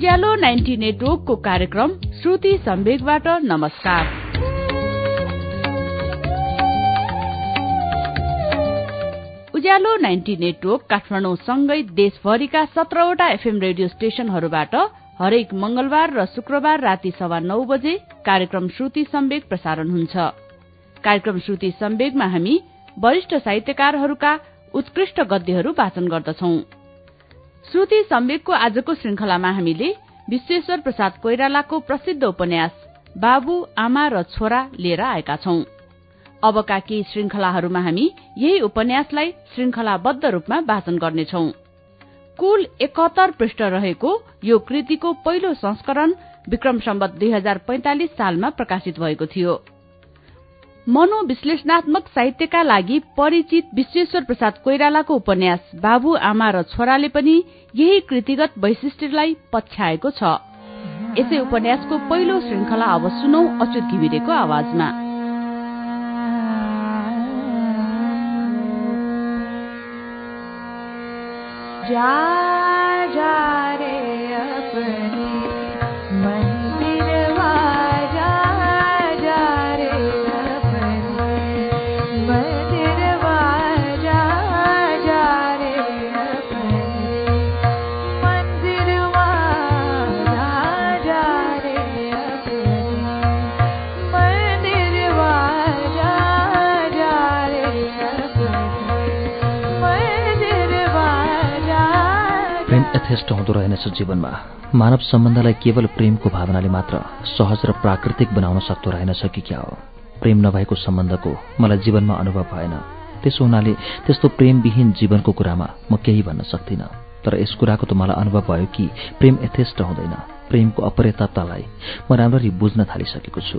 उज्यालो ninety नेटवर्कको कार्यक्रम श्रुति सम्वेकबाट नमस्कार। उज्यालो नाइन्टी नेटवर्क काठमाडौँ सँगै देशभरिका सत्रवटा एफएम रेडियो स्टेशनहरूबाट हरेक मंगलबार र शुक्रबार राति सवा नौ बजे कार्यक्रम श्रुति सम्वेक प्रसारण हुन्छ। कार्यक्रम श्रुति सम्वेकमा हामी वरिष्ठ साहित्यकारहरूका उत्कृष्ट गद्यहरू वाचन गर्दछौं। श्रुति सम्वेकको आजको श्रृंखलामा हामीले विश्वेश्वर प्रसाद कोइरालाको प्रसिद्ध उपन्यास बाबु आमा र छोरा लिएर आएका छौं। अबका केही श्रृंखलाहरूमा हामी यही उपन्यासलाई श्रृंखलाबद्ध रूपमा वाचन गर्नेछौ। कुल एकहत्तर पृष्ठ रहेको यो कृतिको पहिलो संस्करण विक्रम सम्बत दुई हजार पैंतालिस सालमा प्रकाशित भएको थियो। मनोविश्लेषणात्मक साहित्यका लागि परिचित विश्वेश्वर प्रसाद कोइरालाको उपन्यास बाबु आमा र छोराले पनि यही कृतिगत वैशिष्ट्यलाई पछ्याएको छ। यसै उपन्यासको पहिलो श्रृंखला अब सुनौ अच्युत घिमिरेको आवाजमा। जा यथेष्ट हुँदो रहेनछ जीवनमा। मानव सम्बन्धलाई केवल प्रेमको भावनाले मात्र सहज र प्राकृतिक बनाउन सक्दो रहेनछ कि क्या हो? प्रेम नभएको सम्बन्धको मलाई जीवनमा अनुभव भएन। त्यसो हुनाले त्यस्तो प्रेमविहीन जीवनको कुरामा म केही भन्न सक्दिनँ। तर यस कुराको त मलाई अनुभव भयो कि प्रेम यथेष्ट हुँदैन। प्रेमको अपरेततालाई म राम्ररी बुझ्न थालिसकेको छु।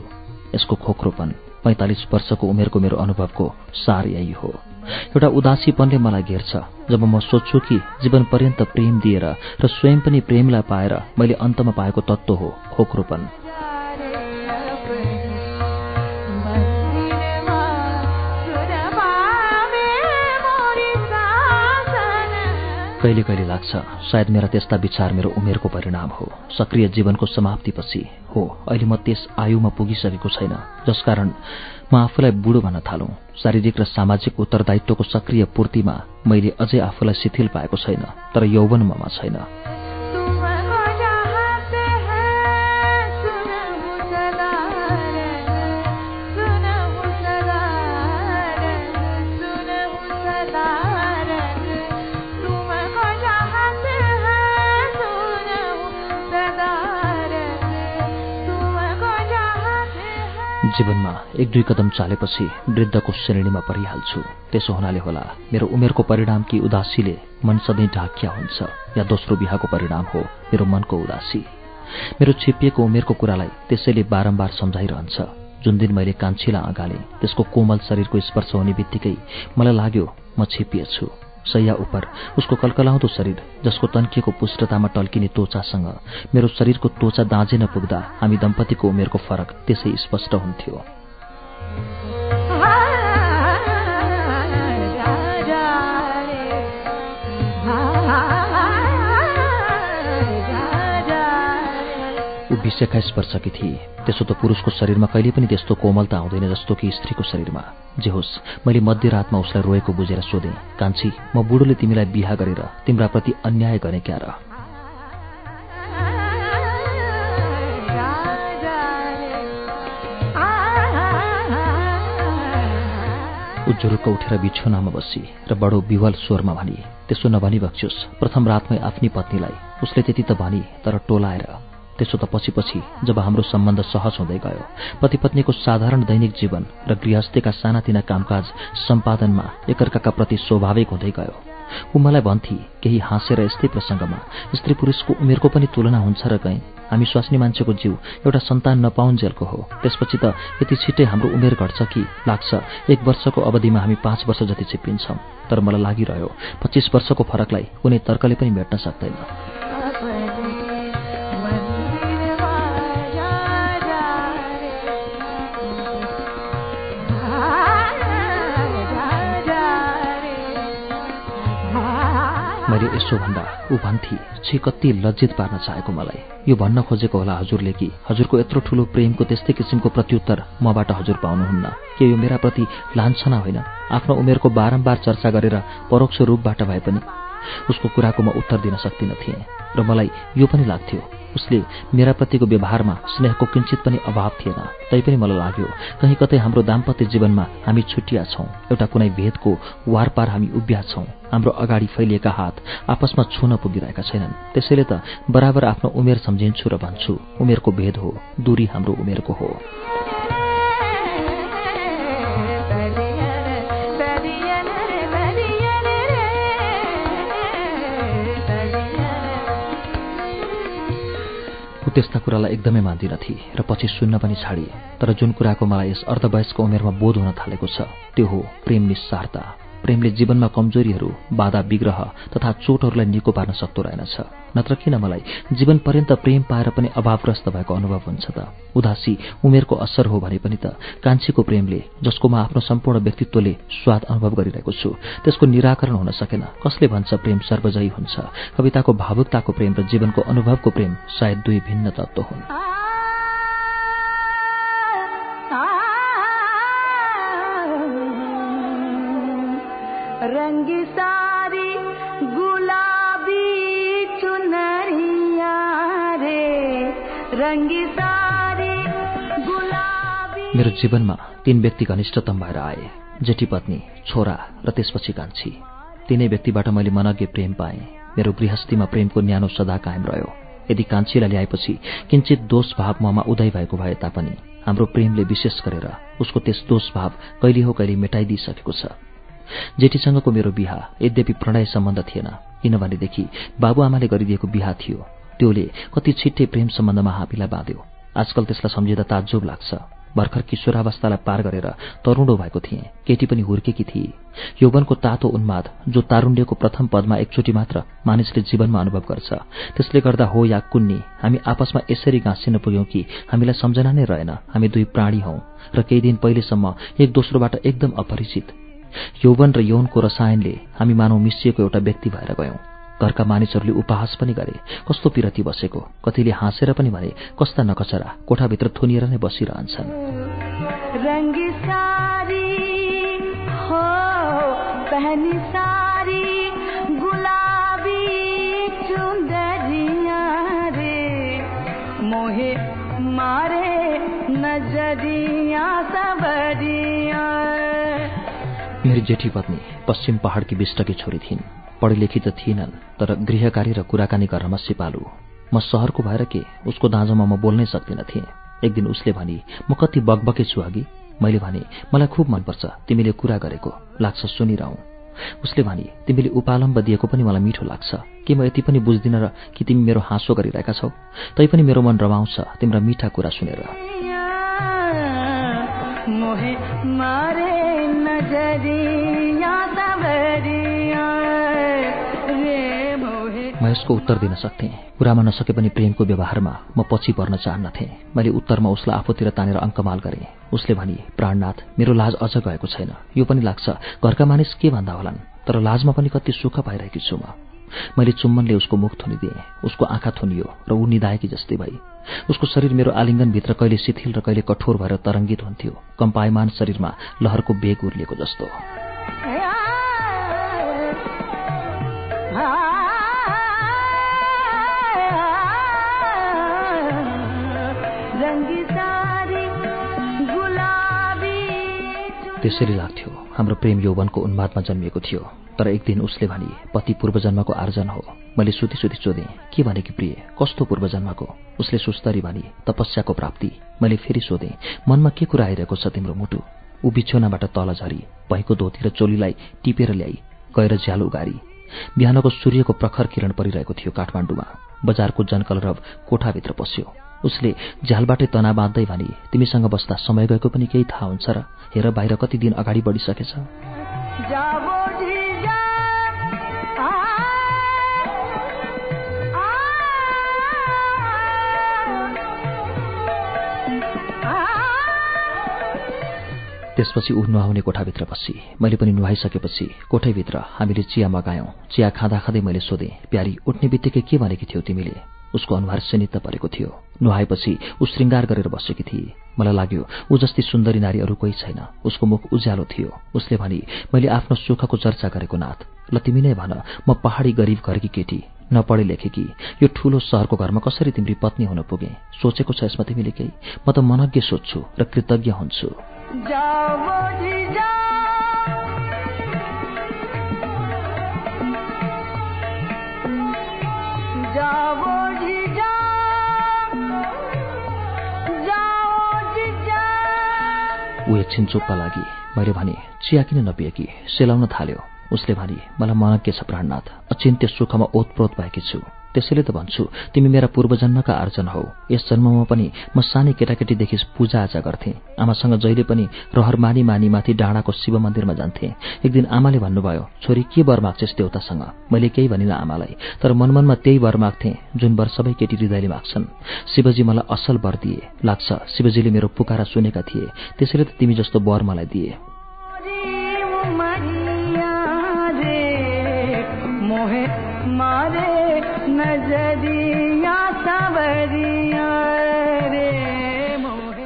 यसको खोक्रोपन पैंतालिस वर्षको उमेरको मेरो अनुभवको सार यही हो। एउटा उदासीपनले मलाई घेर्छ। जब म सोध्छु कि जीवन पर्यन्त प्रेम दिएर र स्वयं पनि प्रेमलाई पाएर मैले अन्तमा पाएको तत्व हो खोक्रोपन। कहिले कहिले लाग्छ सायद मेरा त्यस्ता विचार मेरो उमेरको परिणाम हो। सक्रिय जीवनको समाप्तिपछि हो अहिले म त्यस आयुमा पुगिसकेको छैन जसकारण म आफूलाई बुढो भन्न थालौं। शारीरिक र सामाजिक उत्तरदायित्वको सक्रिय पूर्तिमा मैले अझै आफूलाई शिथिल पाएको छैन तर यौवन ममा छैन। जीवनमा एक दुई कदम चालेपछि वृद्धको श्रेणीमा परिहाल्छु। त्यसो हुनाले होला मेरो उमेरको परिणाम कि उदासीले मन सधैँ ढाकिया हुन्छ या दोस्रो बिहाको परिणाम हो मेरो मनको उदासी। मेरो छिपिएको उमेरको कुरालाई त्यसैले बारम्बार सम्झाइरहन्छ। जुन दिन मैले कान्छीलाई अगाले त्यसको कोमल शरीरको स्पर्श हुने बित्तिकै मलाई लाग्यो म छिपिएछु सैया उप उसको कलकलाउँदो शरीर जसको तन्किएको पुष्टतामा टल्किने तोचासँग मेरो शरीरको तोचा दाँजे नपुग्दा हामी दम्पतिको उमेरको फरक त्यसै स्पष्ट हुन्थ्यो। बिस एक्काइस वर्षकी थिए। त्यसो त पुरुषको शरीरमा कहिले पनि त्यस्तो कोमलता आउँदैन जस्तो कि स्त्रीको शरीरमा। जे होस् मैले मध्यरातमा उसलाई रोएको बुझेर सोधेँ कान्छी म बुढोले तिमीलाई बिहा गरेर तिम्रा प्रति अन्याय गरे क्या र? उठेर बिछोनामा बसी र बडो विवल स्वरमा भनी त्यसो नभनी बक्स्योस् प्रथम रातमै आफ्नी पत्नीलाई उसले त्यति त भनी तर टोलाएर त्यसो त पछि पछि जब हाम्रो सम्बन्ध सहज हुँदै गयो पति पत्नीको साधारण दैनिक जीवन र गृहस्थीका सानातिना कामकाज सम्पादनमा एकअर्काका प्रति स्वाभाविक हुँदै गयो। ऊ मलाई भन्थे केही हाँसेर यस्तै प्रसङ्गमा स्त्री पुरुषको उमेरको पनि तुलना हुन्छ र कहीँ हामी स्वास्नी मान्छेको जीव एउटा सन्तान नपाउन्जेलको हो। त्यसपछि त यति छिट्टै हाम्रो उमेर घट्छ कि? लाग्छ एक वर्षको अवधिमा हामी पाँच वर्ष जति छिप्पिन्छौँ तर मलाई लागिरह्यो पच्चिस वर्षको फरकलाई कुनै तर्कले पनि मेट्न सक्दैन। यसो भन्दा ऊ भन्थे छि कति लज्जित पार्न चाहेको मलाई। यो भन्न खोजेको होला हजुरले कि हजुरको यत्रो ठुलो प्रेमको त्यस्तै किसिमको प्रत्युत्तर मबाट हजुर पाउनुहुन्न। के यो मेरा प्रति लान्छना होइन? आफ्नो उमेरको बारम्बार चर्चा गरेर परोक्ष रूपबाट भए पनि उसको कुराको म उत्तर दिन सक्दिन थिएँ र मलाई यो पनि लाग्थ्यो उसले मेरा प्रतिको व्यवहारमा स्नेहको किंचित पनि अभाव थिएन। तैपनि मलाई लाग्यो कहीँ कतै हाम्रो दाम्पत्य जीवनमा हामी छुट्टिया छौँ। एउटा कुनै भेदको वारपार हामी उभ्या छौँ। हाम्रो अगाडि फैलिएका हात आपसमा छुन पुगिरहेका छैनन्। त्यसैले त बराबर आफ्नो उमेर सम्झिन्छु र भन्छु उमेरको भेद हो दूरी हाम्रो उमेरको हो। त्यस्ता कुरालाई एकदमै मान्दिनथे र पछि सुन्न पनि छाडिए। तर जुन कुराको मलाई यस अर्धवयस्क उमेरमा बोध हुन थालेको छ त्यो हो प्रेम निस्सारता। प्रेमले जीवनमा कमजोरीहरू बाधा विग्रह तथा चोटहरूलाई निको पार्न सक्दो रहेनछ। नत्र किन मलाई जीवन पर्यन्त प्रेम पाएर पनि अभावग्रस्त भएको अनुभव हुन्छ त? उदासी उमेरको असर हो भने पनि त कान्छीको प्रेमले जसको म आफ्नो सम्पूर्ण व्यक्तित्वले स्वाद अनुभव गरिरहेको छु त्यसको निराकरण हुन सकेन। कसले भन्छ प्रेम सर्वजयी हुन्छ? कविताको भावुकताको प्रेम र जीवनको अनुभवको प्रेम सायद दुई भिन्न तत्व हुन्। मेरो जीवनमा तीन व्यक्ति घनिष्ठतम भएर आए जेठी पत्नी छोरा र त्यसपछि कान्छी। तिनै व्यक्तिबाट मैले मनज्ञ प्रेम पाएँ। मेरो गृहस्थीमा प्रेमको न्यानो सदा कायम रह्यो। यदि कान्छीलाई ल्याएपछि किञ्चित दोष भाव ममा उदय भएको भए तापनि हाम्रो प्रेमले विशेष गरेर उसको त्यस दोष भाव कहिले हो कहिले मेटाइदिइसकेको छ। जेठीसँगको मेरो बिहा यद्यपि प्रणय सम्बन्ध थिएन किनभनेदेखि बाबुआमाले गरिदिएको बिहा थियो। त्योले कति छिट्टै प्रेम सम्बन्धमा हापीलाई बाँध्यो। आजकल त्यसलाई सम्झिँदा ताज्जुब लाग्छ। भर्खर किशोरावस्थालाई पार गरेर तरुणो भएको थिएँ। केटी पनि हुर्केकी थिए। यौवनको तातो उन्माद जो तारुण्यको प्रथम पदमा एकचोटि मात्र मानिसले जीवनमा अनुभव गर्छ त्यसले गर्दा हो या कुन्नी हामी आपसमा यसरी गाँसिन पुग्यौं कि हामीलाई सम्झना नै रहेन। हामी दुई प्राणी हौ र केही दिन पहिलेसम्म एक दोस्रोबाट एकदम अपरिचित। यौवन र यौनको रसायनले हामी मानव मिसिएको एउटा व्यक्ति भएर गयौं। घरका मानिसहरूले उपहास पनि गरे। कस्तो पिरती बसेको? कतिले हाँसेर पनि भने कस्ता नकचरा कोठाभित्र थुनिएर नै बसिरहन्छन्। मारे जेठी पत्नी पश्चिम पहाड़की बिष्टकी छोरी थिइन्। पढी लेखी त थिएनन् तर गृहकारी र कुराकानी गर्नमा सिपालु। म सहरको भएर के उसको दाँजोमा म बोल्नै सक्दिन थिएँ। एक दिन उसले भनी म कति बकबके छु अघि? मैले भने मलाई खुब मनपर्छ तिमीले कुरा गरेको लाग्छ सुनिरहँ। उसले भने तिमीले उपालम्ब दिएको पनि मलाई मिठो लाग्छ। के म यति पनि बुझ्दिन र कि तिमी मेरो हाँसो गरिरहेका छौ? तैपनि मेरो मन रमाउँछ तिम्रा मिठा कुरा सुनेर। मारे नजरिया यसको उत्तर दिन सक्थेँ। कुरामा नसके पनि प्रेमको व्यवहारमा म पछि पर्न चाहन्नथेँ। मैले उत्तरमा उसलाई आफूतिर तानेर अङ्कमाल गरेँ। उसले भनी प्राणनाथ मेरो लाज अझ गएको छैन। यो पनि लाग्छ घरका मानिस के भन्दा होलान्? तर लाजमा पनि कति सुख पाइरहेकी छु म। मैले चुम्बनले उसको मुख थुनिदिएँ। उसको आँखा थुनियो र ऊ निधाएकी जस्तै भई। उसको शरीर मेरो आलिङ्गनभित्र कहिले शिथिल र कहिले कठोर भएर तरङ्गित हुन्थ्यो। कम्पायमान शरीरमा लहरको बेग उर्लिएको जस्तो। त्यसरी लाग्थ्यो। हाम्रो प्रेम यौवनको उन्मादमा जन्मिएको थियो तर एक दिन उसले भने पति पूर्वजन्मको आर्जन हो। मैले सुति सुति सोधेँ के भने कि प्रिय कस्तो पूर्वजन्मको? उसले सुस्तरी भने तपस्याको प्राप्ति। मैले फेरि सोधेँ मनमा के कुरा आइरहेको छ तिम्रो मुटु? ऊ बिछौनाबाट तल झरी भैँको धोती र चोलीलाई टिपेर ल्याई गएर झ्याल उगारी। बिहानको सूर्यको प्रखर किरण परिरहेको थियो काठमाडौँमा। बजारको जनकलरव कोठाभित्र पस्यो। उसले झ्यालबाटै तना बाँध्दै भने तिमीसँग बस्दा समय गएको पनि केही थाहा हुन्छ र हेर बाहिर कति दिन अगाडि बढिसकेछ। त्यसपछि ऊ नुहाउने कोठाभित्र बसी। मैले पनि नुहाइसकेपछि कोठैभित्र हामीले चिया मगायौं। चिया खाँदा खाँदै मैले सोधेँ प्यारी उठ्ने बित्तिकै के भनेकी थियौ तिमीले? उसको अनुहार सिनित्त परेको थियो। नुहाएपछि ऊ श्रृङ्गार गरेर बसेकी थिए। मलाई लाग्यो ऊ जस्ती सुन्दरी नारी अरू कोही छैन। उसको मुख उज्यालो थियो। उसले भनी मैले आफ्नो सुखको चर्चा गरेको नाथ। ल तिमी नै भन म पहाडी गरिब घरकी केटी। नपढे लेखेकी। यो ठूलो सहरको घरमा कसरी तिम्री पत्नी हुन पुगे? सोचेको छ यसमा तिमीले केही? म त मनज्ञ सोध्छु र कृतज्ञ हुन्छु। एकछिन चुप्प लागि मैले भने चिया किन नपिएकी सेलाउन थाल्यो। उसले भने मलाई मनज्ञ छ प्राणनाथ? अचिन्त्य सुखमा ओतप्रोत भएकी छु। त्यसैले त भन्छु तिमी मेरा पूर्वजन्मका आर्जन हौ। यस जन्ममा पनि म सानै केटाकेटीदेखि पूजाआजा गर्थे। आमासँग जहिले पनि रहर मानी मानी माथि डाँडाको शिव मन्दिरमा जान्थे। एक दिन आमाले भन्नुभयो छोरी के वर माग्छेस् देउतासँग? मैले केही भनिनँ आमालाई। तर मनमनमा त्यही वर माग्थे जुन वर सबै केटी हृदयले माग्छन्। शिवजी मलाई असल वर दिए। लाग्छ शिवजीले मेरो पुकारा सुनेका थिए। त्यसैले त तिमी जस्तो वर मलाई दिए। मारे नजरिया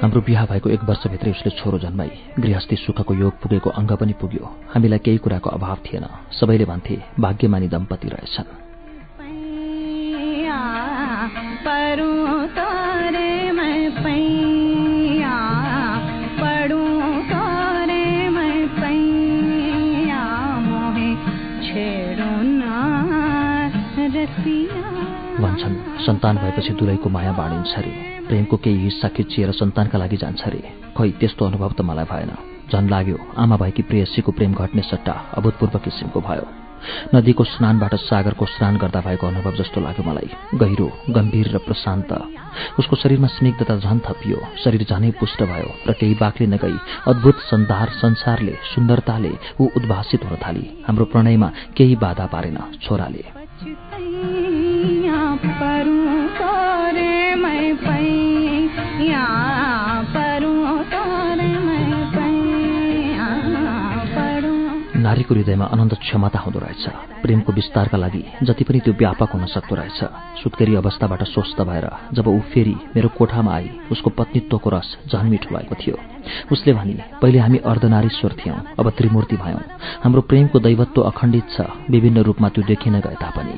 हाम्रो बिहा भएको एक वर्षभित्रै उसले छोरो जन्माई। गृहस्थी सुखको योग पुगेको अङ्ग पनि पुग्यो। हामीलाई केही कुराको अभाव थिएन। सबैले भन्थे भाग्यमानी दम्पति रहेछन्। भन्छन् सन्तान भएपछि दुलैको माया बाँडिन्छ अरे प्रेमको केही हिस्सा खिचिएर सन्तानका लागि जान्छ अरे खै त्यस्तो अनुभव त मलाई भएन। झन् लाग्यो आमा भएकी प्रेयसीको प्रेम घट्ने सट्टा अभूतपूर्व किसिमको भयो। नदीको स्नानबाट सागरको स्नान गर्दा भएको अनुभव जस्तो लाग्यो मलाई। गहिरो गम्भीर र प्रशान्त। उसको शरीरमा स्निग्धता झन् थपियो। शरीर झनै पुष्ट भयो र केही बाक्लिन गई अद्भुत सन्धार संसारले सुन्दरताले ऊ उद्भासित हुन थाली। हाम्रो प्रणयमा केही बाधा पारेन छोराले। परूं नारीको हृदयमा अनन्त क्षमता हुँदो रहेछ। प्रेमको विस्तारका लागि जति पनि त्यो व्यापक हुन सक्दो रहेछ। सुत्केरी अवस्थाबाट स्वस्थ भएर जब ऊ फेरि मेरो कोठामा आई उसको पत्नीत्वको रस झन् मिठो भएको थियो। उसले भने पहिले हामी अर्धनारीश्वर थियौं अब त्रिमूर्ति भयौं। हाम्रो प्रेमको दैवत्व अखण्डित छ विभिन्न रूपमा त्यो देखिन गए तापनि।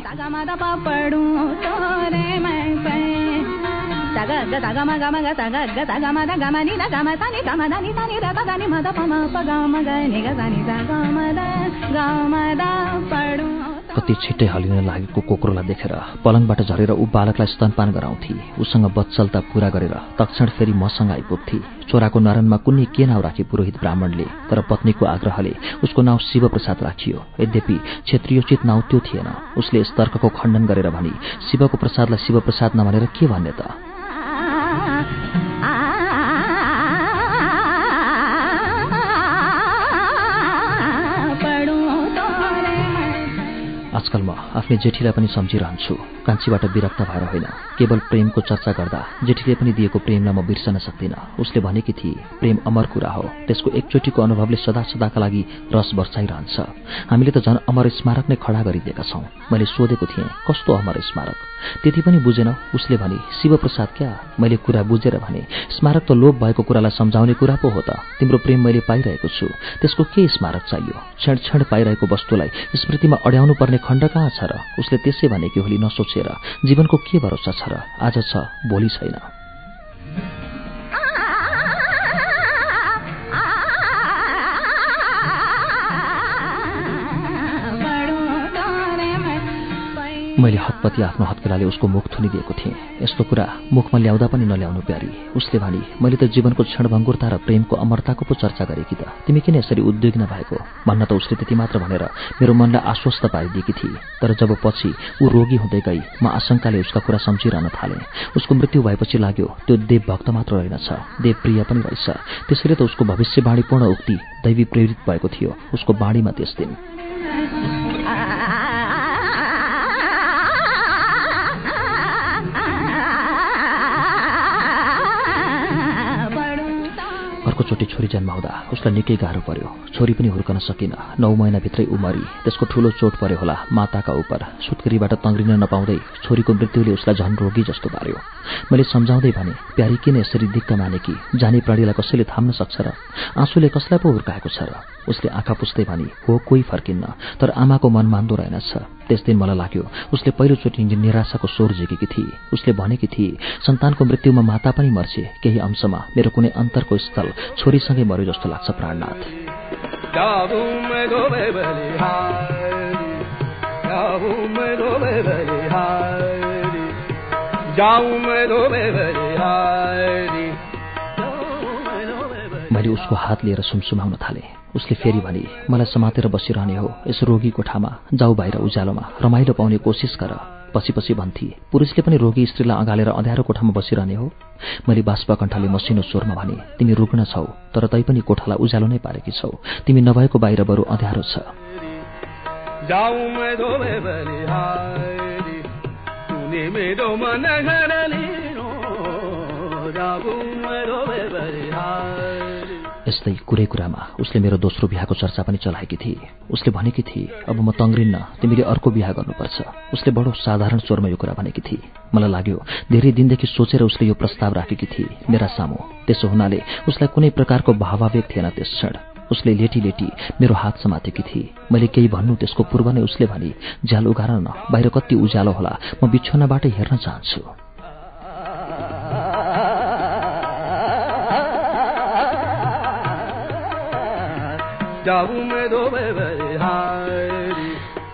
कति छिट्टै हलिन लागेको कोक्रोलाई देखेर पलङबाट झरेर ऊ बालकलाई स्तनपान गराउँथे। उसँग बत्सलता पूरा गरेर तक्षण फेरि मसँग आइपुग्थे। छोराको नरनमा कुनै के नाउँ राखे पुरोहित ब्राह्मणले तर पत्नीको आग्रहले उसको नाउँ शिवप्रसाद राखियो। यद्यपि क्षेत्रीयोचित नाउँ त्यो थिएन। उसले यस तर्कको खण्डन गरेर भनी शिवको प्रसादलाई शिवप्रसाद नभनेर के भन्ने त? आफ्नै जेठीलाई पनि सम्झिरहन्छु। कान्छीबाट विरक्त भएर होइन। केवल प्रेमको चर्चा गर्दा जेठीले पनि दिएको प्रेमलाई म बिर्सन सक्दिनँ। उसले भनेकी थिए प्रेम अमर कुरा हो। त्यसको एकचोटिको अनुभवले सदा सदाका लागि रस वर्षाइरहन्छ हामीले त झन् अमर स्मारक नै खडा गरिदिएका छौँ। मैले सोधेको थिएँ कस्तो अमर स्मारक? त्यति पनि बुझेन। उसले भने शिवप्रसाद क्या? मैले कुरा बुझेर भने स्मारक त लोभ भएको कुरालाई सम्झाउने कुरा पो हो त। तिम्रो प्रेम मैले पाइरहेको छु। त्यसको के स्मारक चाहियो? क्षण क्षण पाइरहेको वस्तुलाई स्मृतिमा अड्याउनु पर्ने खण्ड कहाँ छ? र उसले त्यसै भनेकी होली नसोचेर जीवनको के भरोसा छ र आज छ भोलि छैन। मैले हतपति आफ्नो हत्केलाले उसको मुख थुनिदिएको थिएँ। यस्तो कुरा मुखमा ल्याउँदा पनि नल्याउनु प्यारी। उसले भने मैले त जीवनको क्षणभङ्गुरता र प्रेमको अमरताको पो चर्चा गरेकी त। तिमी किन यसरी उद्विग्न भएको? भन्न त उसले त्यति मात्र भनेर मेरो मनलाई आश्वस्त पारिदिएकी थिए। तर जब पछि ऊ रोगी हुँदै गई म आशंकाले उसका कुरा सम्झिरहन थालेँ। उसको मृत्यु भएपछि लाग्यो त्यो देव भक्त मात्र रहेनछ। देव प्रिय पनि रहेछ। त्यसैले त उसको भविष्यवाणीपूर्ण उक्ति दैवी प्रेरित भएको थियो। उसको बाणीमा त्यस दिन अर्कोचोटि छोरी जन्माउँदा उसलाई निकै गाह्रो पर्यो। छोरी पनि हुर्कन सकिन। नौ महिनाभित्रै उमरी। त्यसको ठूलो चोट पर्यो होला माताका उपर। सुत्केरीबाट तङ्ग्रिन नपाउँदै छोरीको मृत्युले उसलाई झन् रोगी जस्तो पार्यो मैले सम्झाउँदै भने प्यारी किन यसरी दिक्क माने कि? जाने प्राणीलाई कसैले थाम्न सक्छ र? आँसुले कसलाई पो हुर्काएको छ र? उसले आँखा पुस्दै भने हो कोही फर्किन्न। तर आमाको मन मान्दो रहेनछ। त्यस दिन मलाई लाग्यो उसले पहिलोचोटि निराशाको स्वर झिकेकी थिए उसले भनेकी थिए सन्तानको मृत्युमा माता पनि मर्छे केही अंशमा मेरो कुनै अन्तरको स्थल छोरीसँगै मर्यो जस्तो लाग्छ प्राणनाथ मैले उसको हात लिएर सुमसुमाउन थालेँ। उसले फेरि भने मलाई समातेर बसिरहने हो यस रोगी कोठामा जाऊ बाहिर उज्यालोमा रमाइलो पाउने कोसिस गर। पछि पछि भन्थे पुरुषले पनि रोगी स्त्रीलाई अँगालेर अँध्यारो कोठामा बसिरहने हो? मैले बाष्पकण्ठले मसिनो स्वरमा भने तिमी रुग्न छौ तर तैपनि कोठालाई उज्यालो नै पारेकी छौ। तिमी नभएको बाहिर बरु अँध्यारो छ। यस्तै कुरै कुरामा उसले मेरो दोस्रो बिहाको चर्चा पनि चलाएकी थिए। उसले भनेकी थिए अब म तङ्ग्रिन्न तिमीले अर्को बिहा गर्नुपर्छ। उसले बडो साधारण स्वरमा यो कुरा भनेकी थिए। मलाई लाग्यो धेरै दिनदेखि सोचेर उसले यो प्रस्ताव राखेकी थिए मेरा सामु त्यसो हुनाले उसलाई कुनै प्रकारको भावावेग थिएन त्यस क्षण। उसले लेटी लेटी मेरो हात समातेकी थिए। मैले केही भन्नु त्यसको पूर्व नै उसले भने झ्याल उगार न बाहिर कति उज्यालो होला म बिछोनाबाटै हेर्न चाहन्छु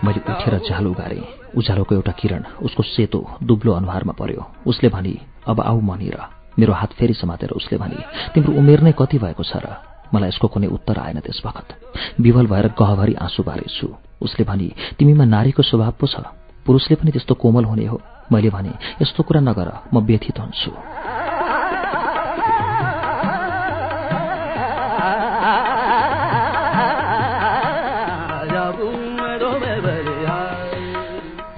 मैले उठेर झ्याल उगारे। उज्यालोको एउटा किरण उसको सेतो दुब्लो अनुहारमा पर्यो। उसले भने अब आऊ मनिर मेरो हात फेरि समातेर उसले भने तिम्रो उमेर नै कति भएको छ र? मलाई यसको कुनै उत्तर आएन त्यस बखत विवल भएर गहभरि आँसु बारेछु उसले भने तिमीमा नारीको स्वभाव पो छ। पुरुषले पनि त्यस्तो कोमल हुने हो। मैले भने यस्तो कुरा नगर। म व्यथित हुन्छु।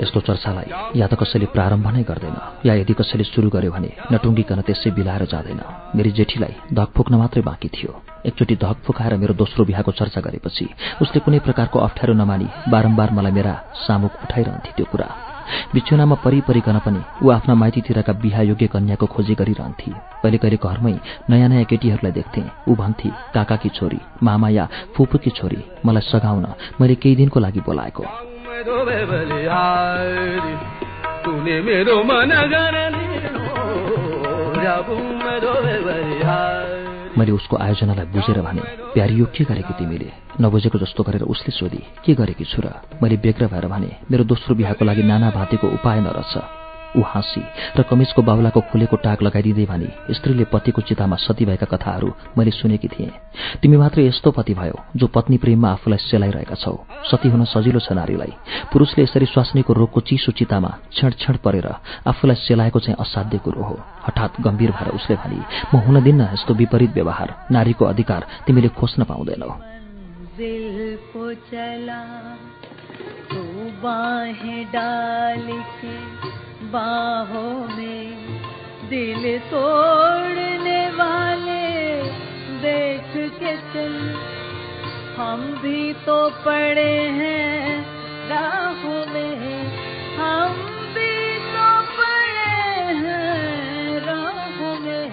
यस्तो चर्चालाई या त कसैले प्रारम्भ नै गर्दैन या यदि कसैले सुरु गर्यो भने नटुङ्गिकन त्यसै बिलाएर जाँदैन। मेरी जेठीलाई धक फुक्न मात्रै बाँकी थियो। एकचोटि धक फुकाएर मेरो दोस्रो बिहाको चर्चा गरेपछि उसले कुनै प्रकारको अप्ठ्यारो नमानी बारम्बार मलाई मेरा सामुख उठाइरहन्थे त्यो कुरा। बिछुनामा परिपरिकन पनि ऊ आफ्ना माइतीतिरका बिहायोग्य कन्याको खोजी गरिरहन्थे। कहिले कहिले घरमै नयाँ नयाँ केटीहरूलाई देख्थे। ऊ भन्थे काकाकी छोरी मामा या फुपूकी छोरी मलाई सघाउन मैले केही दिनको लागि बोलाएको। मैले उसको आयोजनालाई बुझेर भने प्यारी यो के गरेकी तिमीले? नबुझेको जस्तो गरेर उसले सोधी के गरेकी छु र मैले बेग्र भएर भने मेरो दोस्रो बिहाको लागि नाना भाँतीको उपाय नरहछ ऊ हाँसी र कमिजको बाहुलाको खुलेको टाक लगाइदिँदै भने स्त्रीले पतिको चितामा सती भएका कथाहरू मैले सुनेकी थिएँ। तिमी मात्र यस्तो पति भयो जो पत्नी प्रेममा आफूलाई सेलाइरहेका छौ। सती हुन सजिलो छ नारीलाई। पुरुषले यसरी स्वास्नीको रोगको चिसो चितामा छेड परेर आफूलाई सेलाएको चाहिँ असाध्य कुरो हो। हठात गम्भीर भएर उसले भने म हुन दिन्न यस्तो विपरीत व्यवहार। नारीको अधिकार तिमीले खोज्न पाउँदैनौ। डाल के बाहों में दिल तोड़ने वाले देख के चल। हम भी तो पड़े हैं राहों में। हम भी तो पड़े हैं राहों में।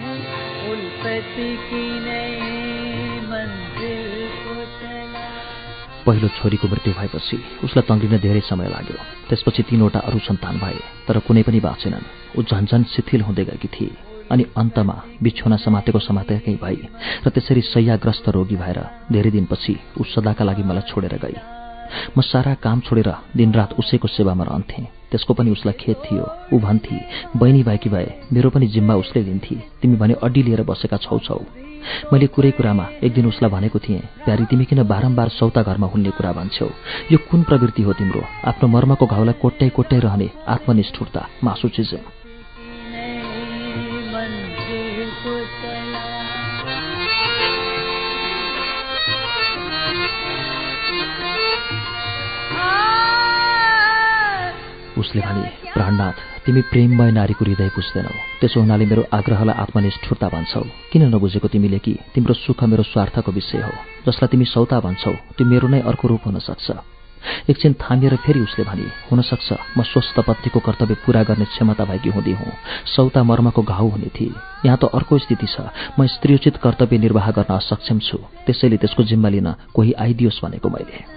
उल्पति की नई पहिलो छोरीको मृत्यु भएपछि उसलाई तङ्गिन धेरै समय लाग्यो। त्यसपछि तीनवटा अरू सन्तान भए तर कुनै पनि बाँचेनन् ऊ झन्झन शिथिल हुँदै गएकी थिए अनि अन्तमा बिछोना समातेको समातेकै भई र त्यसरी सय्याग्रस्त रोगी भएर धेरै दिनपछि ऊ सदाका लागि मलाई छोडेर गई। म सारा काम छोडेर दिनरात उसैको सेवामा रहन्थेँ। त्यसको पनि उसलाई खेत थियो। ऊ भन्थे बहिनी भएकी भए मेरो पनि जिम्मा उसले लिन्थे। तिमी भने अड्डी लिएर बसेका छौ छौ। मैले कुरै कुरामा एक दिन उसलाई भनेको थिएँ प्यारी तिमी किन बारम्बार सौता घरमा हुन्ने कुरा भन्छौ? यो कुन प्रवृत्ति हो तिम्रो? आफ्नो मर्मको घाउलाई कोट्याइ कोट्याइ रहने आत्मनिष्ठुरता मासु उसले भने प्राणनाथ तिमी प्रेममय नारीको हृदय बुझ्दैनौ त्यसो हुनाले मेरो आग्रहलाई आत्मनिष्ठुरता भन्छौ। किन नबुझेको तिमीले कि तिम्रो सुख मेरो स्वार्थको विषय हो? जसलाई तिमी सौता भन्छौ त्यो मेरो नै अर्को रूप हुन सक्छ। एकछिन थामिएर फेरि उसले भने हुनसक्छ म स्वस्थ पत्नीको कर्तव्य पूरा गर्ने क्षमता भएकी हुँदै हुँ। सौता मर्मको घाउ हुने थिए। यहाँ त अर्को स्थिति छ। म स्त्रीयोचित कर्तव्य निर्वाह गर्न असक्षम छु। त्यसैले त्यसको जिम्मा लिन कोही आइदियोस् भनेको मैले।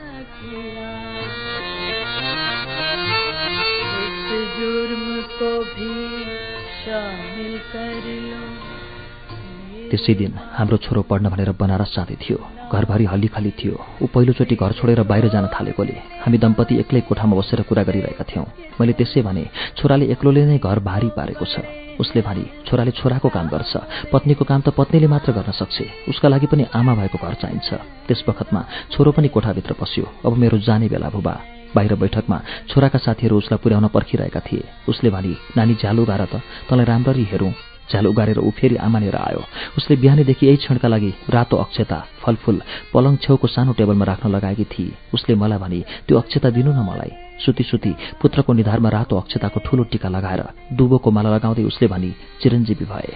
त्यसै दिन हाम्रो छोरो पढ्न भनेर बनारस जाँदै थियो। घरभरि हल्लीखल्ली थियो। ऊ पहिलोचोटि घर छोडेर बाहिर जान थालेकोले। हामी दम्पति एक्लै कोठामा बसेर कुरा गरिरहेका थियौँ। मैले त्यसै भने छोराले एक्लोले नै घर भारी पारेको छ। उसले भने छोराले छोराको काम गर्छ। पत्नीको काम त पत्नीले मात्र गर्न सक्छ। उसका लागि पनि आमा भएको घर चाहिन्छ। त्यस बखतमा छोरो पनि कोठाभित्र पस्यो। अब मेरो जाने बेला भुबा बाहिर बैठकमा छोराका साथीहरू उसलाई पुर्याउन पर्खिरहेका थिए। उसले भने नानी झ्यालु गार त। तँलाई राम्ररी हेरौँ। झ्याल उगारेर ऊ फेरि आमानेर आयो। उसले बिहानैदेखि यही क्षणका लागि रातो अक्षता फलफुल पलङ छेउको सानो टेबलमा राख्न लगाएकी थिए। उसले मलाई भने त्यो अक्षता दिनु न मलाई। सुती सुती पुत्रको निधारमा रातो अक्षताको ठूलो टिका लगाएर दुबोको माला लगाउँदै उसले भनी चिरञ्जीवी भए।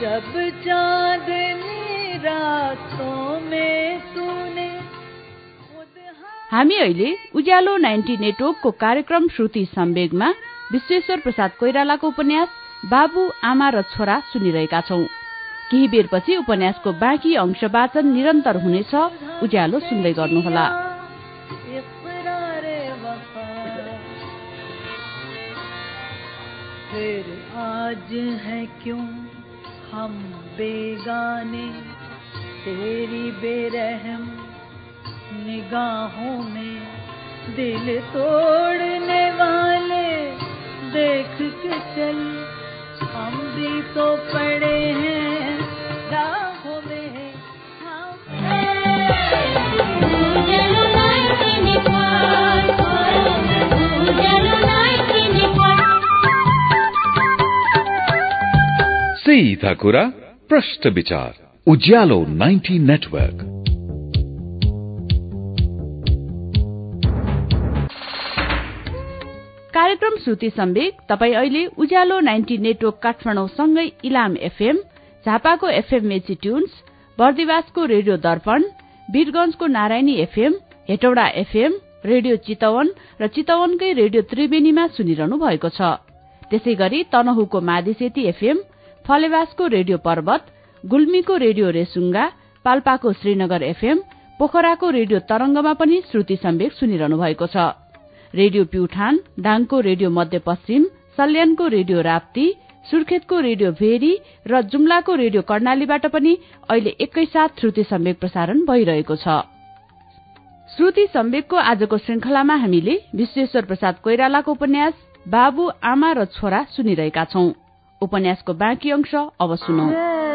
जब चाँदनी रातों में तूने हामी अहिले उज्यालो नाइन्टी नेटवर्कको कार्यक्रम श्रुति सम्वेगमा विश्वेश्वर प्रसाद कोइरालाको उपन्यास बाबु आमा र छोरा सुनिरहेका छौं। केही बेरपछि उपन्यासको बाँकी अंश वाचन निरन्तर हुनेछ उज्यालो सुन्दै गर्नुहोला। निगाहों में दिल तोड़ने वाले देख के चल। हम भी तो पड़े हैं में। सीधा कुरा प्रश्न विचार, उज्यालो 90 नेटवर्क। कार्यक्रम श्रुति सम्वेक। तपाई अहिले उज्यालो नाइन्टी नेटवर्क काठमाडौँसँगै इलाम एफएम झापाको एफएम मेची ट्युन्स बर्दिवासको radio Darpan वीरगंजको Narayani FM Hetauda FM radio Chitwan र चितवनकै रेडियो त्रिवेणीमा सुनिरहनु भएको छ। त्यसै गरी तनहुको मादिसेती एफएम फलेवासको रेडियो पर्वत गुल्मीको रेडियो रेसुङ्गा पाल्पाको श्रीनगर एफएम पोखराको रेडियो तरंगमा पनि श्रुति सम्वेक सुनिरहनु भएको छ। रेडियो प्युठान डाङको रेडियो मध्यपश्चिम सल्यानको रेडियो राप्ती सुर्खेतको रेडियो भेरी र जुम्लाको रेडियो कर्णालीबाट पनि अहिले एकैसाथ श्रुति सम्वेक प्रसारण भइरहेको छ। श्रुति सम्वेकको आजको श्रृंखलामा हामीले विश्वेश्वर प्रसाद कोइरालाको उपन्यास बाबु आमा र छोरा सुनिरहेका छौं। उपन्यासको बाँकी अंश अब सुनौ।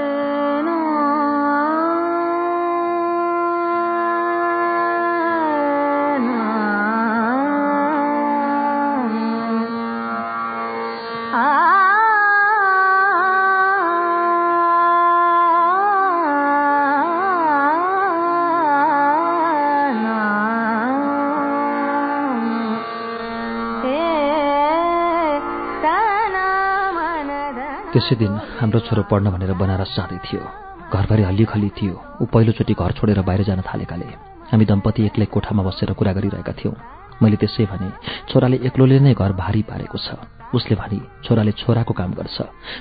त्यसै दिन हाम्रो छोरो पढ्न भनेर बनारस जाँदै थियो। घरभरि हल्लीखल्ली थियो। ऊ पहिलोचोटि घर छोडेर बाहिर जान थालेकाले। हामी दम्पति एक्लै कोठामा बसेर कुरा गरिरहेका थियौँ। मैले त्यसै भने छोराले एक्लोले नै घर भारी पारेको छ। उसले भने छोराले छोराको काम गर्छ।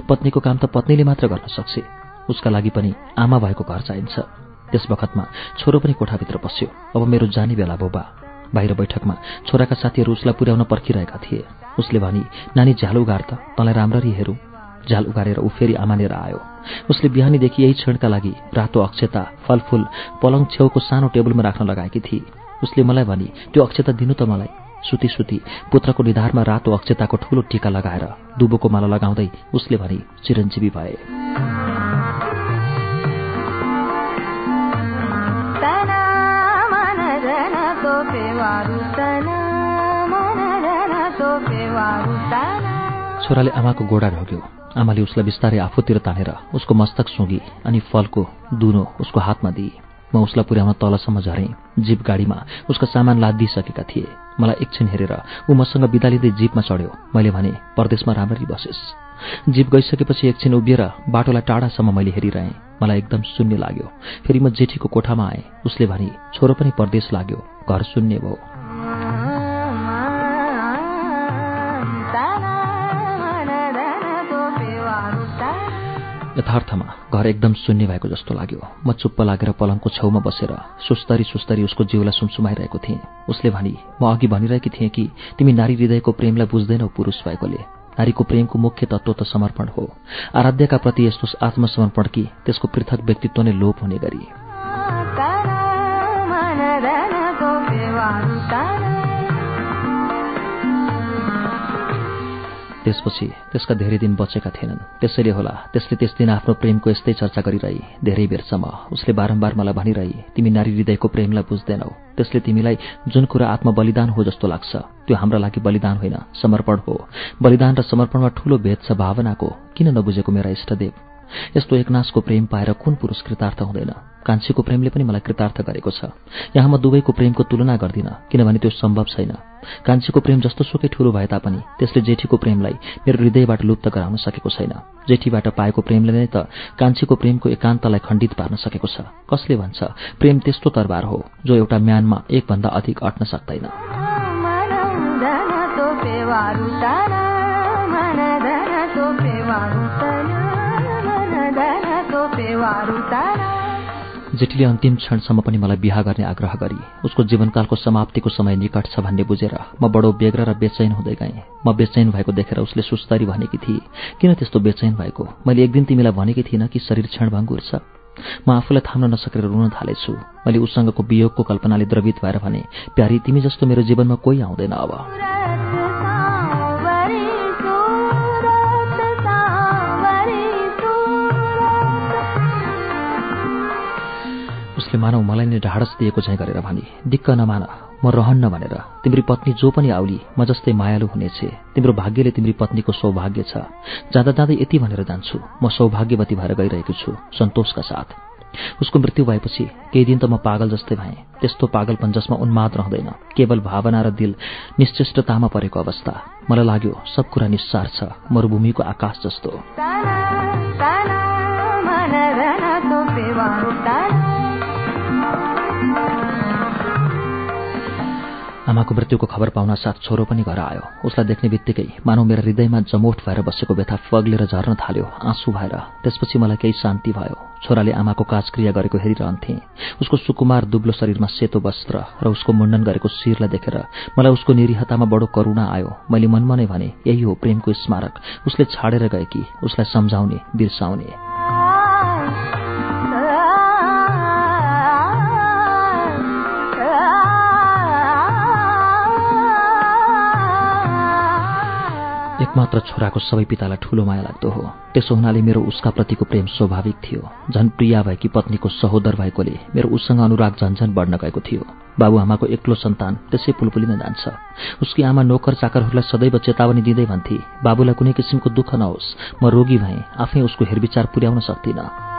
पत्नीको काम त पत्नीले मात्र गर्न सक्छ। उसका लागि पनि आमा भएको घर चाहिन्छ। त्यस बखतमा छोरो पनि कोठाभित्र पस्यो अब मेरो जाने बेला बोबा। बाहिर बैठकमा छोराका साथीहरू उसलाई पुर्याउन पर्खिरहेका थिए। उसले भने नानी झ्याल उगार त। तँलाई राम्ररी हेरौँ। झ्याल उगारेर ऊ फेरि आमानेर आयो। उसले बिहानीदेखि यही क्षणका लागि रातो अक्षता फलफूल पलङ छेउको सानो टेबलमा राख्न लगाएकी थिए उसले मलाई भने त्यो अक्षता दिनु त मलाई। सुती सुती पुत्रको निधारमा रातो अक्षताको ठूलो टीका लगाएर दुबोको माला लगाउँदै उसले भने चिरञ्जीवी भए। छोराले आमाको गोडा ढोग्यो। आमाले उसलाई बिस्तारै आफूतिर तानेर उसको मस्तक सुँगी अनि फलको दुनो उसको हातमा दिए म उसलाई पुर्याउन तलसम्म झरेँ। जीप गाडीमा उसका सामान लादिसकेका थिए। मलाई एकछिन हेरेर ऊ मसँग बिदा लिँदै जीपमा चढ्यो। मैले भने परदेशमा राम्ररी बसेस्। जीप गइसकेपछि एकछिन उभिएर बाटोलाई टाढासम्म मैले हेरिरहेँ। मलाई एकदम शून्य लाग्यो। फेरि म जेठीको कोठामा आएँ। उसले भने छोरो पनि परदेश लाग्यो। घर शून्य भयो। यथार्थमा घर एकदम शून्य भएको जस्तो लाग्यो। म चुप्प लागेर पलङको छेउमा बसेर सुस्तरी सुस्तरी उसको जिउलाई सुमसुमाइरहेको थिएँ। उसले भनी म अघि भनिरहेकी थिएँ कि तिमी नारी हृदयको प्रेमलाई बुझ्दैनौ पुरुष भएकोले। नारीको प्रेमको मुख्य तत्व त समर्पण हो। आराध्यका प्रति यस्तो आत्मसमर्पण कि त्यसको पृथक व्यक्तित्व नै लोप हुने गरी। त्यसपछि त्यसका धेरै दिन बचेका थिएनन्। त्यसैले होला त्यसले त्यस दिन आफ्नो प्रेमको यस्तै चर्चा गरिरही। धेरै बेरसम्म उसले बारम्बार मलाई भनिरही तिमी नारी हृदयको प्रेमलाई बुझ्दैनौ। त्यसले तिमीलाई जुन कुरा आत्मबलिदान हो जस्तो लाग्छ त्यो हाम्रा लागि बलिदान होइन समर्पण हो। बलिदान र समर्पणमा ठूलो भेद छ भावनाको। किन नबुझेको मेरा इष्टदेव? यस्तो एकनाशको प्रेम पाएर कुन पुरुष कृतार्थ हुँदैन? कान्छीको प्रेमले पनि मलाई कृतार्थ गरेको छ। यहाँ म दुवैको प्रेमको तुलना गर्दिनँ किनभने त्यो सम्भव छैन। कान्छीको प्रेम जस्तो सुकै ठूलो भए तापनि त्यसले जेठीको प्रेमलाई मेरो हृदयबाट लुप्त गराउन सकेको छैन। जेठीबाट पाएको प्रेमले नै त कान्छीको प्रेमको एकान्तलाई खण्डित पार्न सकेको छ। कसले भन्छ प्रेम त्यस्तो तरबार हो जो एउटा म्यानमा एकभन्दा अधिक अट्न सक्दैन। जेठीले अन्तिम क्षणसम्म पनि मलाई बिहा गर्ने आग्रह गरी उसको जीवनकालको समाप्तिको समय निकट छ भन्ने बुझेर म बडो बेग्र र बेचैन हुँदै गएँ। म बेचैन भएको देखेर उसले सुस्तरी भनेकी थिए किन त्यस्तो बेचैन भएको? मैले एक दिन तिमीलाई भनेकी थिइनँ कि शरीर क्षणभङ्गुर छ। म आफूलाई थाम्न नसकेर रुन थालेछु। मैले उसँगको वियोगको कल्पनाले द्रवित भएर भने प्यारी तिमी जस्तो मेरो जीवनमा कोही आउँदैन अब। मानव मलाई नै ढाडस दिएको चाहिँ गरेर भने दिक्क नमान म रहन्न भनेर। तिम्री पत्नी जो पनि आउली म जस्तै मायालु हुनेछ। तिम्रो भाग्यले तिम्री पत्नीको सौभाग्य छ। जाँदा जाँदै यति भनेर जान्छु। म सौभाग्यवती भएर गइरहेको छु सन्तोषका साथ। उसको मृत्यु भएपछि केही दिन त म पागल जस्तै भएँ। त्यस्तो पागलपन जसमा उन्माद रहँदैन। केवल भावना र दिल निश्चेष्टतामा परेको अवस्था। मलाई लाग्यो सब कुरा निस्सार छ। मरूभूमिको आकाश जस्तो। आमाको मृत्युको खबर पाउन साथ छोरो पनि घर आयो। उसलाई देख्ने बित्तिकै मानव मेरो हृदयमा जमोट भएर बसेको व्यथा फग्लेर झर्न थाल्यो आँसु भएर। त्यसपछि मलाई केही शान्ति भयो। छोराले आमाको काजक्रिया गरेको हेरिरहन्थे। उसको सुकुमार दुब्लो शरीरमा सेतो वस्त्र र उसको मुण्डन गरेको शिरलाई देखेर मलाई उसको निरीहतामा बडो करुणा आयो। मैले मनमा नै भने यही हो प्रेमको स्मारक। उसले छाडेर गए कि उसलाई सम्झाउने बिर्साउने। एकमात्र छोराको सबै पितालाई ठूलो माया लाग्दो हो। त्यसो हुनाले मेरो उसका प्रतिको प्रेम स्वाभाविक थियो। झन प्रिया भएकी पत्नीको सहोदर भएकोले मेरो उसँग अनुराग झन्झन बढ्न गएको थियो। बाबुआमाको एक्लो सन्तान त्यसै पुलपुलिन जान्छ। उसकी आमा नोकर चाकरहरूलाई सदैव चेतावनी दिँदै भन्थे बाबुलाई कुनै किसिमको दुःख नहोस् म रोगी भएँ आफै उसको हेरविचार पुर्याउन सक्दिनँ।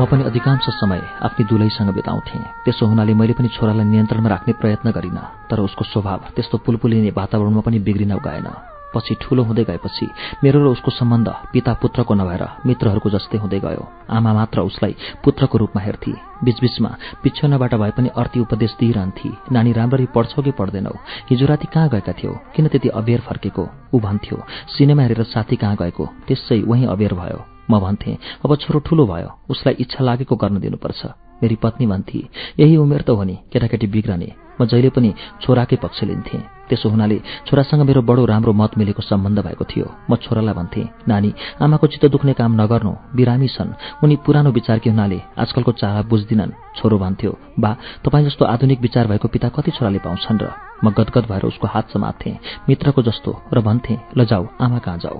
म पनि अधिकांश समय आफ्नै दुलैसँग बिताउँथेँ। त्यसो हुनाले मैले पनि छोरालाई नियन्त्रणमा राख्ने प्रयत्न गरिनँ तर उसको स्वभाव त्यस्तो पुलपुलिने वातावरणमा पनि बिग्रिन गएन। पछि ठूलो हुँदै गएपछि मेरो र उसको सम्बन्ध पिता पुत्रको नभएर मित्रहरूको जस्तै हुँदै गयो। आमा मात्र उसलाई पुत्रको रूपमा हेर्थे। बीचबीचमा पिछ्यौनाबाट भए पनि अर्थी उपदेश दिइरहन्थे। नानी राम्ररी पढ्छौ कि पढ्दैनौ? हिजो राति कहाँ गएका थियौ? किन त्यति अबेर फर्केको? ऊ भन्थ्यो सिनेमा हेरेर साथी कहाँ गएको? त्यसै वहीँ अबेर भयो। म भन्थेँ। अब छोरो ठूलो भयो। उसलाई इच्छा लागेको गर्न दिनुपर्छ। मेरी पत्नी भन्थे यही उमेर त हो नि केटाकेटी बिग्रने। म जहिले पनि छोराकै पक्ष लिन्थेँ। त्यसो हुनाले छोरासँग मेरो बडो राम्रो मत मिलेको सम्बन्ध भएको थियो। म छोरालाई भन्थेँ नानी आमाको चित्त दुख्ने काम नगर्नु। बिरामी छन्। उनी पुरानो विचारकी हुनाले आजकलको चारा बुझ्दिनन्। छोरो भन्थ्यो बा तपाईँ जस्तो आधुनिक विचार भएको पिता कति छोराले पाउँछन् र? म गदगद भएर उसको हात समात्थेँ मित्रको जस्तो र भन्थेँ ल जाऊ आमा कहाँ जाऊ?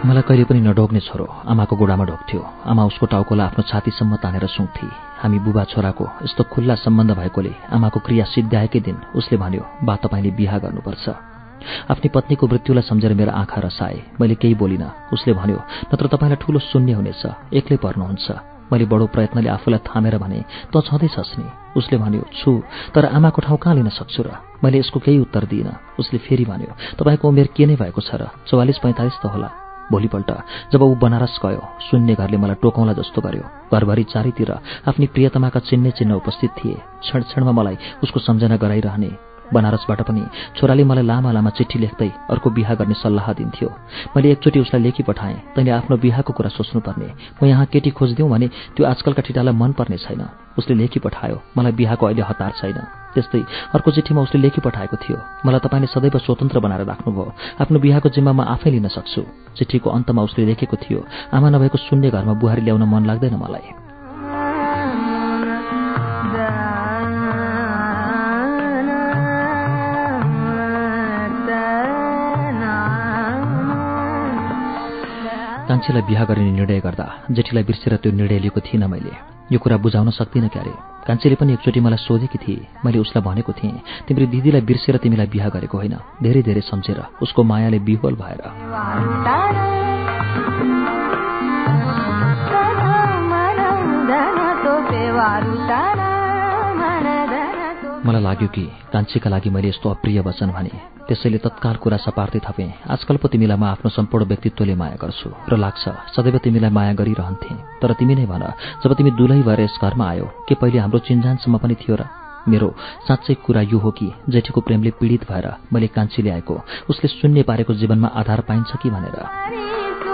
मलाई कहिले पनि नडोग्ने छोरो आमाको गोडामा ढोक्थ्यो आमा उसको टाउकोलाई आफ्नो छातीसम्म तानेर सुँग्थे हामी बुबा छोराको यस्तो खुल्ला सम्बन्ध भएकोले आमाको क्रिया सिद्ध्याएकै दिन उसले भन्यो बा तपाईँले बिहा गर्नुपर्छ। आफ्नी पत्नीको मृत्युलाई सम्झेर मेरो आँखा रसाए। मैले केही बोलिनँ। उसले भन्यो नत्र तपाईँलाई ठूलो शून्य हुनेछ। एक्लै पर्नुहुन्छ। मैले बडो प्रयत्नले आफूलाई थामेर भने त छँदैछस् नि। उसले भन्यो छु तर आमाको ठाउँ कहाँ लिन सक्छु र? मैले यसको केही उत्तर दिइनँ। उसले फेरि भन्यो तपाईँको उमेर के नै भएको छ र? चौवालिस पैँतालिस त होला। भोलिपल्ट जब ऊ बनारस गयो शून्य घरले मलाई टोकाउला जस्तो गर्यो। घरभरि चारैतिर आफ्नी प्रियतमाका चिन्ने चिन्ह उपस्थित थिए। क्षण क्षणमा मलाई उसको सम्झना गराइरहने बनारसबाट पनि छोराले मलाई लामा लामा चिठी लेख्दै अर्को बिहा गर्ने सल्लाह दिन्थ्यो। मैले एकचोटि उसलाई लेखी पठाएँ। तैँले आफ्नो बिहाको कुरा सोच्नुपर्ने। म यहाँ केटी खोजिदिउँ भने त्यो आजकलका ठिटालाई मन पर्ने छैन। उसले लेखी पठायो। मलाई बिहाको अहिले हतार छैन। त्यस्तै अर्को चिठीमा उसले लेखी पठाएको थियो। मलाई तपाईँले सदैव स्वतन्त्र बनाएर राख्नुभयो। आफ्नो बिहाको जिम्मा म आफै लिन सक्छु। चिठीको अन्तमा उसले लेखेको थियो आमा नभएको शून्य घरमा बुहारी ल्याउन मन लाग्दैन मलाई। कान्छीलाई बिहा गर्ने निर्णय गर्दा जेठीलाई बिर्सेर त्यो निर्णय लिएको थिइनँ मैले। यो कुरा बुझाउन सक्दिनँ क्यारे। कान्छीले पनि एकचोटि मलाई सोधेकी थिए। मैले उसलाई भनेको थिएँ तिम्रो दिदीलाई बिर्सेर तिमीलाई बिहा गरेको होइन। धेरै धेरै सम्झेर उसको मायाले बिहोल भएर। मलाई लाग्यो कि कान्छीका लागि मैले यस्तो अप्रिय वचन भने त्यसैले तत्काल कुरा सपार्दै थपेँ। आजकल पो तिमीलाई म आफ्नो सम्पूर्ण व्यक्तित्वले माया गर्छु र लाग्छ सदैव तिमीलाई माया गरिरहन्थे। तर तिमी नै भन जब तिमी दुलै भएर यस घरमा आयो के पहिले हाम्रो चिन्जानसम्म पनि थियो र? मेरो साँच्चै कुरा यो हो कि जेठीको प्रेमले पीडित भएर मैले कान्छी ल्याएको उसले शून्य पारेको जीवनमा आधार पाइन्छ कि भनेर?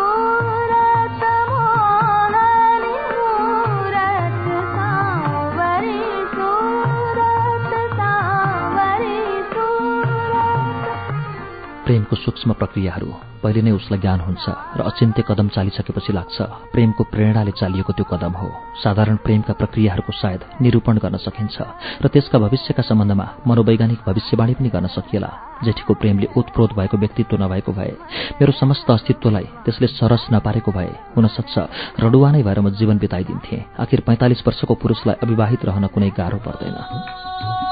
प्रेमको सूक्ष्म प्रक्रियाहरू पहिले नै उसलाई ज्ञान हुन्छ र अचिन्त्य कदम चालिसकेपछि लाग्छ। प्रेमको प्रेरणाले चालिएको त्यो कदम हो। साधारण प्रेमका प्रक्रियाहरूको सायद निरूपण गर्न सकिन्छ र त्यसका भविष्यका सम्बन्धमा मनोवैज्ञानिक भविष्यवाणी पनि गर्न सकिएला। जेठीको प्रेमले उत्प्रोत भएको व्यक्तित्व नभएको भए मेरो समस्त अस्तित्वलाई त्यसले सरस नपारेको भए हुन सक्छ रडुवा नै भएर म जीवन बिताइदिन्थेँ। आखिर पैँतालिस वर्षको पुरुषलाई अविवाहित रहन कुनै गाह्रो पर्दैन।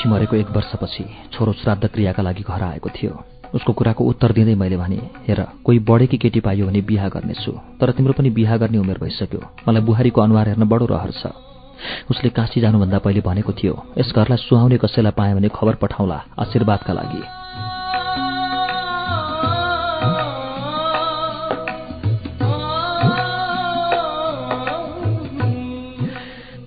जेठी मरेको एक वर्षपछि छोरो श्राद्ध क्रियाका लागि घर आएको थियो। उसको कुराको उत्तर दिँदै मैले भने हेर कोही बढेकी केटी पाइयो भने बिहा गर्नेछु तर तिम्रो पनि बिहा गर्ने उमेर भइसक्यो। मलाई बुहारीको अनुहार हेर्न बडो रहर छ। उसले काशी जानुभन्दा पहिले भनेको थियो यस घरलाई सुहाउने कसैलाई पाएँ भने खबर पठाउला आशीर्वादका लागि।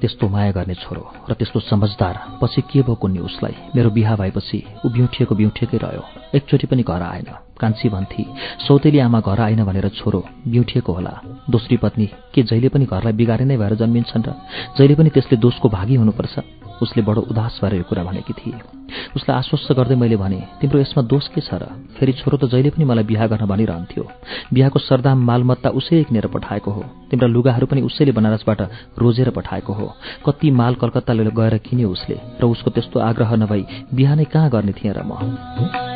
त्यस्तो माया गर्ने छोरो र त्यस्तो समझदार पछि के भयो कुन्नी उसलाई? मेरो बिहा भएपछि ऊ बिउठिएको बिउठिएकै रह्यो। एकचोटि पनि घर आएन। कान्छी भन्थे सौतेली आमा घर आएन भनेर छोरो बिउठिएको होला। दोस्री पत्नी के जहिले पनि घरलाई बिगारे नै भएर जन्मिन्छन् र जहिले पनि त्यसले दोषको भागी हुनुपर्छ? उसले बडो उदास भएर यो कुरा भनेकी थिए। उसलाई आश्वस्त गर्दै मैले भने तिम्रो यसमा दोष के छ र? फेरि छोरो त जहिले पनि मलाई बिहा गर्न भनिरहन्थ्यो। बिहाको सरदाम मालमत्ता उसैले किनेर पठाएको हो। तिम्रा लुगाहरू पनि उसैले बनारसबाट रोजेर पठाएको हो। कति माल कलकत्ता गएर किन्यो उसले र उसको त्यस्तो आग्रह नभई बिहा नै कहाँ गर्ने थिएँ र म?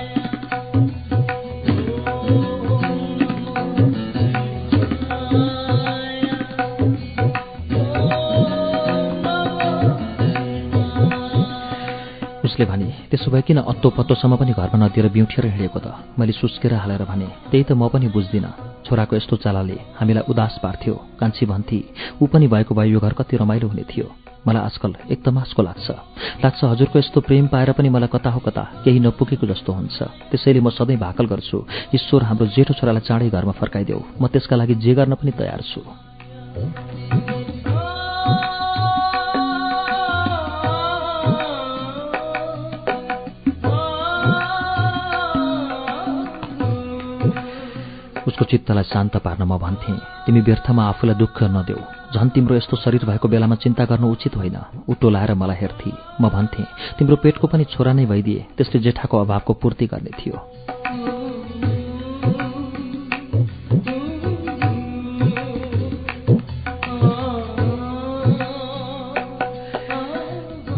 उसले भने त्यसो भए किन अत्तो पत्तोसम्म पनि घरमा नदिएर बिउठेर हिँडेको त? मैले सुस्केर हालेर भने त्यही त म पनि बुझ्दिनँ। छोराको यस्तो चालाले हामीलाई उदास पार्थ्यो। कान्छी भन्थे ऊ पनि भएको भए यो घर कति रमाइलो हुने थियो। मलाई आजकल एक तमासको लाग्छ। लाग्छ हजुरको यस्तो प्रेम पाएर पनि मलाई कता हो कता केही नपुगेको जस्तो हुन्छ। त्यसैले म सधैँ भाकल गर्छु। ईश्वर हाम्रो जेठो छोरालाई चाँडै घरमा फर्काइदेऊ। म त्यसका लागि जे गर्न पनि तयार छु। उसको चित्तलाई शान्त पार्न म भन्थेँ तिमी व्यर्थमा आफूलाई दुःख नदेऊ। झन् तिम्रो यस्तो शरीर भएको बेलामा चिन्ता गर्नु उचित होइन। ऊ टोलाएर मलाई हेर्थे। म भन्थेँ तिम्रो पेटको पनि छोरा नै भइदिए त्यसले जेठाको अभावको पूर्ति गर्ने थियो।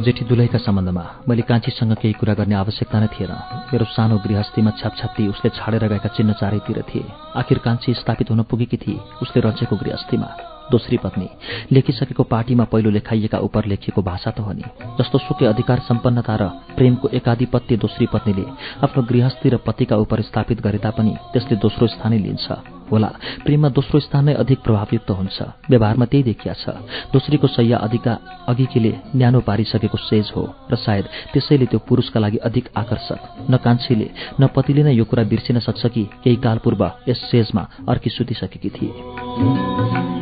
जेठी दुलैका सम्बन्धमा मैले कान्छीसँग केही कुरा गर्ने आवश्यकता नै थिएन। मेरो सानो गृहस्थीमा छ्यापछ्याप्ती उसले छाडेर गएका चिन्ह चारैतिर थिए। आखिर कान्छी स्थापित हुन पुगेकी थिए उसले रचेको गृहस्थीमा। दोस्री पत्नी लेखिसकेको पार्टीमा पहिलो लेखाइएका उपर लेखिएको भाषा त हो नि। जस्तो सुकै अधिकार सम्पन्नता र प्रेमको एकाधिपत्य दोस्री पत्नीले आफ्नो गृहस्थी र पतिका उपर स्थापित गरे तापनि त्यसले दोस्रो स्थानै लिन्छ। होला। प्रेममा दोस्रो स्थान नै अधिक प्रभावयुक्त हुन्छ। व्यवहारमा त्यही देखिया छ। दोस्रीको सय्या अधिका अघिकीले न्यानो पारिसकेको सेज हो र सायद त्यसैले त्यो पुरुषका लागि अधिक आकर्षक। न कान्छीले न पतिले नै यो कुरा बिर्सिन सक्छ कि केही काल पूर्व यस सेजमा अर्की सुतिसकेकी थिए।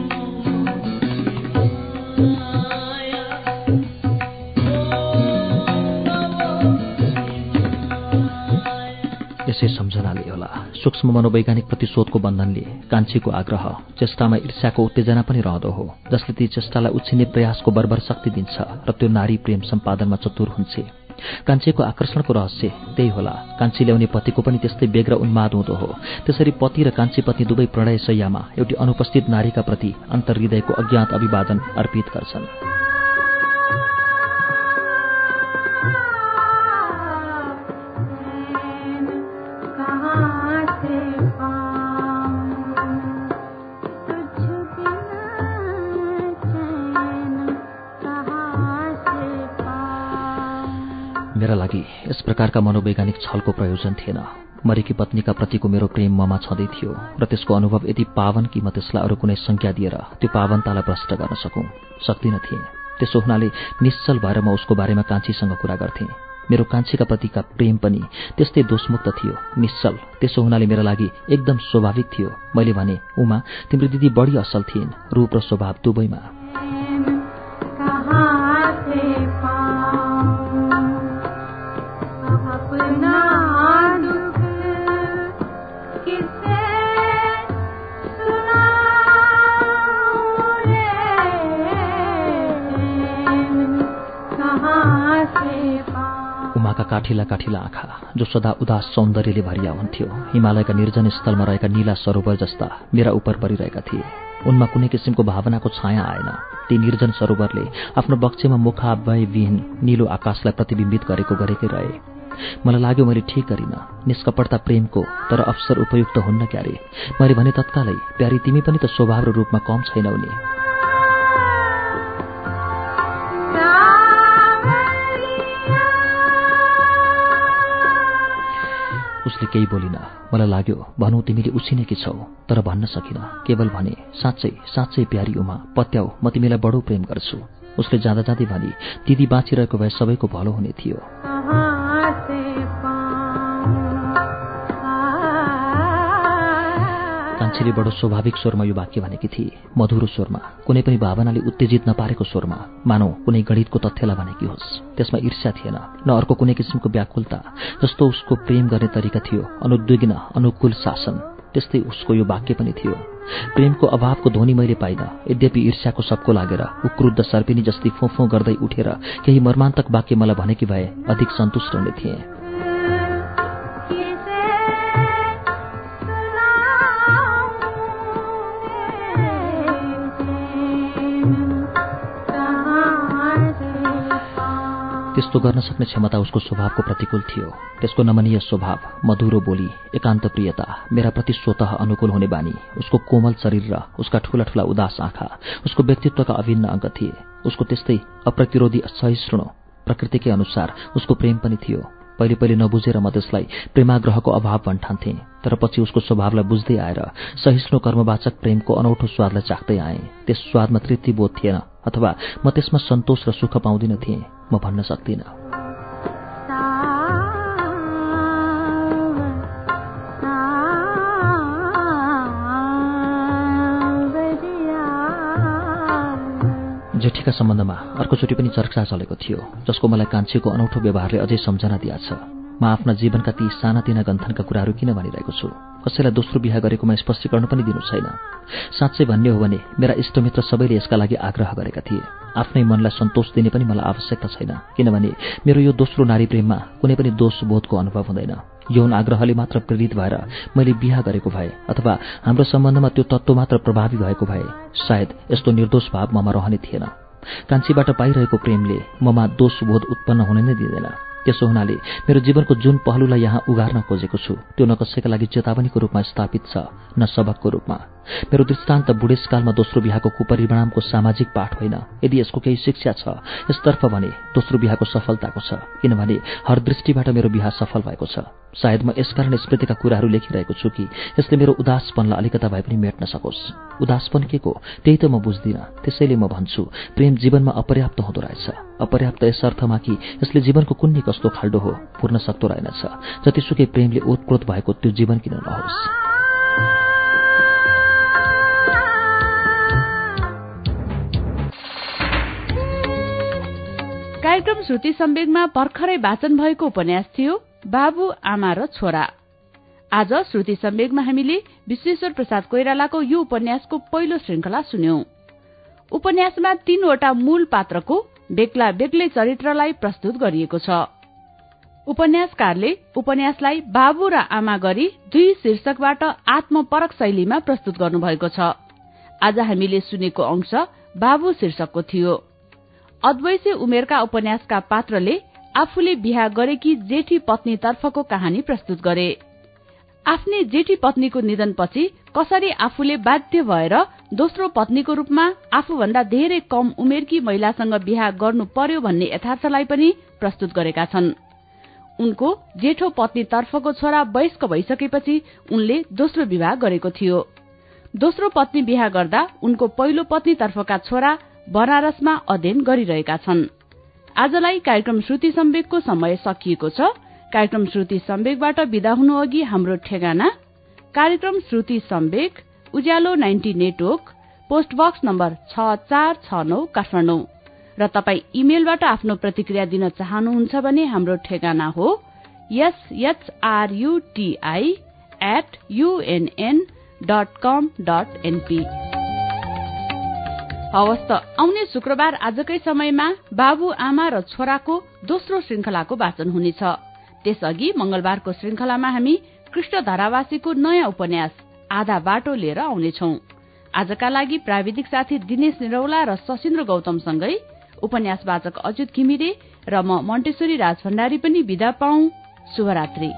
यसै सम्झनाले होला। सूक्ष्म मनोवैज्ञानिक प्रतिशोधको बन्धनले कान्छीको आग्रह चेष्टामा ईर्ष्याको उत्तेजना पनि रहँदो हो जसले ती चेष्टालाई उछिने प्रयासको बर्बर शक्ति दिन्छ र त्यो नारी प्रेम सम्पादनमा चतुर हुन्छ। कान्छीको आकर्षणको रहस्य त्यही होला। कान्छी ल्याउने पतिको पनि त्यस्तै बेग र उन्माद हुँदो हो। त्यसरी पति र कान्छी पत्नी दुवै प्रणय सय्यामा एउटी अनुपस्थित नारीका प्रति अन्तर्हृदयको अज्ञात अभिवादन अर्पित गर्छन्। यस प्रकारका मनोवैज्ञानिक छलको प्रयोजन थिएन। मरेकी पत्नीका प्रतिको मेरो प्रेम ममा छँदै थियो र त्यसको अनुभव यति पावन कि म त्यसलाई अरू कुनै संज्ञा दिएर त्यो पावनतालाई प्रष्ट गर्न सकौं सक्दिन थिएँ। त्यसो हुनाले निश्चल भएर म उसको बारेमा कान्छीसँग कुरा गर्थेँ। मेरो कान्छीका प्रतिका प्रेम पनि त्यस्तै दोषमुक्त थियो निश्चल। त्यसो हुनाले मेरा लागि एकदम स्वाभाविक थियो। मैले भने उमा तिम्रो दिदी बढी असल थिइन्। रूप र स्वभाव दुवैमा। काठिला काठिला आँखा जो सदा उदास सौन्दर्यले भरिया हुन्थ्यो। हिमालयका निर्जन स्थलमा रहेका नीला सरोवर जस्ता मेरा उपर परिरहेका थिए। उनमा कुनै किसिमको भावनाको छाया आएन। ती निर्जन सरोवरले आफ्नो बक्सेमा मुखावयविहीन निलो आकाशलाई प्रतिबिम्बित गरेको गरेकै रहे। मलाई लाग्यो मैले ठिक गरिनँ। निष्कपटता प्रेमको तर अवसर उपयुक्त हुन्न क्यारे। मैले भने तत्कालै प्यारी तिमी पनि त स्वभाव रूपमा कम छैनौ नि। उसले केही बोलिन। मलाई लाग्यो भनौ तिमीले उसिनेकी छौ तर भन्न सकिन। केवल भने साँच्चै साँच्चै प्यारी उमा पत्याउ म तिमीलाई बडो प्रेम गर्छु। उसले जाँदा जाँदै भने दिदी बाँचिरहेको भए सबैको भलो हुने थियो। मान्छेले बडो स्वाभाविक स्वरमा यो वाक्य भनेकी थिए। मधुरो स्वरमा कुनै पनि भावनाले उत्तेजित नपारेको स्वरमा मानौ कुनै गणितको तथ्यलाई भनेकी होस्। त्यसमा ईर्ष्या थिएन न अर्को कुनै किसिमको व्याकुलता जस्तो उसको प्रेम गर्ने तरिका थियो अनुद्विग्न अनुकूल शासन। त्यस्तै उसको यो वाक्य पनि थियो। प्रेमको अभावको ध्वनि मैले पाइन यद्यपि ईर्ष्याको सबको लागेर उक्रुद्ध सर्पिनी जस्तै फोफो गर्दै उठेर केही मर्मान्तक वाक्य मलाई भनेकी भए अधिक सन्तुष्ट हुने थिएँ। त्यस्तो गर्न सक्ने क्षमता उसको स्वभावको प्रतिकूल थियो। त्यसको नमनीय स्वभाव मधुरो बोली एकान्त प्रियता मेरा प्रति स्वत अनुकूल हुने बानी उसको कोमल शरीर र उसका ठूला ठूला उदास आँखा उसको व्यक्तित्वका अभिन्न अङ्ग थिए। उसको त्यस्तै अप्रतिरोधी सहिष्णु प्रकृतिकै अनुसार उसको प्रेम पनि थियो। पहिले पहिले नबुझेर म त्यसलाई प्रेमाग्रहको अभाव भन्ठान्थेँ तर पछि उसको स्वभावलाई बुझ्दै आएर सहिष्णु कर्मवाचक प्रेमको अनौठो स्वादलाई चाख्दै आएँ। त्यस स्वादमा तृप्तिबोध थिएन अथवा म त्यसमा सन्तोष र सुख पाउँदिन थिएँ म भन्न सक्दिनँ। जेठीका सम्बन्धमा अर्कोचोटि पनि चर्चा चलेको थियो जसको मलाई कान्छीको अनौठो व्यवहारले अझै सम्झना दिएछ। म आफ्ना जीवनका ती सानातिना गन्थनका कुराहरू किन भनिरहेको छु? कसैलाई दोस्रो बिहा गरेकोमा स्पष्टीकरण पनि दिनु छैन। साँच्चै भन्ने हो भने मेरा इष्टमित्र सबैले यसका लागि आग्रह गरेका थिए। आफ्नै मनलाई सन्तोष दिने पनि मलाई आवश्यकता छैन किनभने मेरो यो दोस्रो नारी प्रेममा कुनै पनि दोष बोधको अनुभव हुँदैन। यौन आग्रहले मात्र प्रेरित भएर मैले बिहा गरेको भए अथवा हाम्रो सम्बन्धमा त्यो तत्त्व मात्र प्रभावी भएको भए सायद यस्तो निर्दोष भाव ममा रहने थिएन। कान्छीबाट पाइरहेको प्रेमले ममा दोषबोध उत्पन्न हुन नै दिँदैन। त्यसो हुनाले मेरो जीवनको जुन पहलुलाई यहाँ उगार्न खोजेको छु त्यो न कसैका लागि चेतावनीको रूपमा स्थापित छ न सबकको रूपमा। मेरो दृष्टान्त बुढेसकालमा दोस्रो बिहाको कुपरिणामको सामाजिक पाठ होइन। यदि यसको केही शिक्षा छ यसतर्फ भने दोस्रो बिहाको सफलताको छ किनभने हर दृष्टिबाट मेरो बिहा सफल भएको छ। सायद म यसकारण स्मृतिका कुराहरू लेखिरहेको छु कि यसले मेरो उदासपनलाई अलिकता भए पनि मेट्न सकोस्। उदासपन के को? त्यही त म बुझ्दिनँ। त्यसैले म भन्छु प्रेम जीवनमा अपर्याप्त हुँदो रहेछ। अपर्याप्त यस अर्थमा कि यसले जीवनको कुन्नी कस्तो खाल्डो हो पूर्ण सक्दो रहेनछ। जतिसुकै प्रेमले ओतप्रोत भएको त्यो जीवन किन नहोस्। कार्यक्रम श्रुति सम्वेगमा भर्खरै वाचन भएको उपन्यास थियो बाबु आमा र छोरा। आज श्रुति सम्वेगमा हामीले विश्वेश्वर प्रसाद कोइरालाको यो उपन्यासको पहिलो श्रृंखला सुन्यौं। उपन्यासमा तीनवटा मूल पात्रको बेग्ला बेग्लै चरित्रलाई प्रस्तुत गरिएको छ। उपन्यासकारले उपन्यासलाई बाबु र आमा गरी दुई शीर्षकबाट आत्मपरक शैलीमा प्रस्तुत गर्नुभएको छ। आज हामीले सुनेको अंश बाबु शीर्षकको थियो। अद्वैसी उमेरका उपन्यासका पात्रले आफूले बिहा गरेकी जेठी पत्नीतर्फको कहानी प्रस्तुत गरे। आफ्नै जेठी पत्नीको निधनपछि कसरी आफूले बाध्य भएर दोस्रो पत्नीको रूपमा आफूभन्दा धेरै कम उमेरकी महिलासँग बिहा गर्नु पर्यो भन्ने यथार्थलाई पनि प्रस्तुत गरेका छन्। उनको जेठो पत्नीतर्फको छोरा वयस्क भइसकेपछि उनले दोस्रो विवाह गरेको थियो। दोस्रो पत्नी बिहा गर्दा उनको पहिलो पत्नीतर्फका छोरा बनारसमा अध्ययन गरिरहेका छन्। आजलाई कार्यक्रम श्रुति सम्वेकको समय सकिएको छ। कार्यक्रम श्रुति सम्वेकबाट विदा हुनु अघि हाम्रो ठेगाना। कार्यक्रम Shruti Samvek Ujyalo ninety network post box number छ चार छ नौ काठमाडौँ। र तपाई इमेलबाट आफ्नो प्रतिक्रिया दिन चाहनुहुन्छ भने हाम्रो ठेगाना हो। SHRUTI at UNN dot com dot NP हवस् त आउने शुक्रबार आजकै समयमा बाबु आमा र छोराको दोस्रो श्रृंखलाको वाचन हुनेछ। त्यसअघि मंगलबारको श्रृंखलामा हामी कृष्ण धारावासीको नयाँ उपन्यास आधा बाटो लिएर आउनेछौ। आजका लागि प्राविधिक साथी दिनेश निरौला र सशिन्द्र गौतमसँगै उपन्यास वाचक अच्युत घिमिरे र म मण्टेश्वरी राज भण्डारी पनि विदा पाउ शुभरात्री।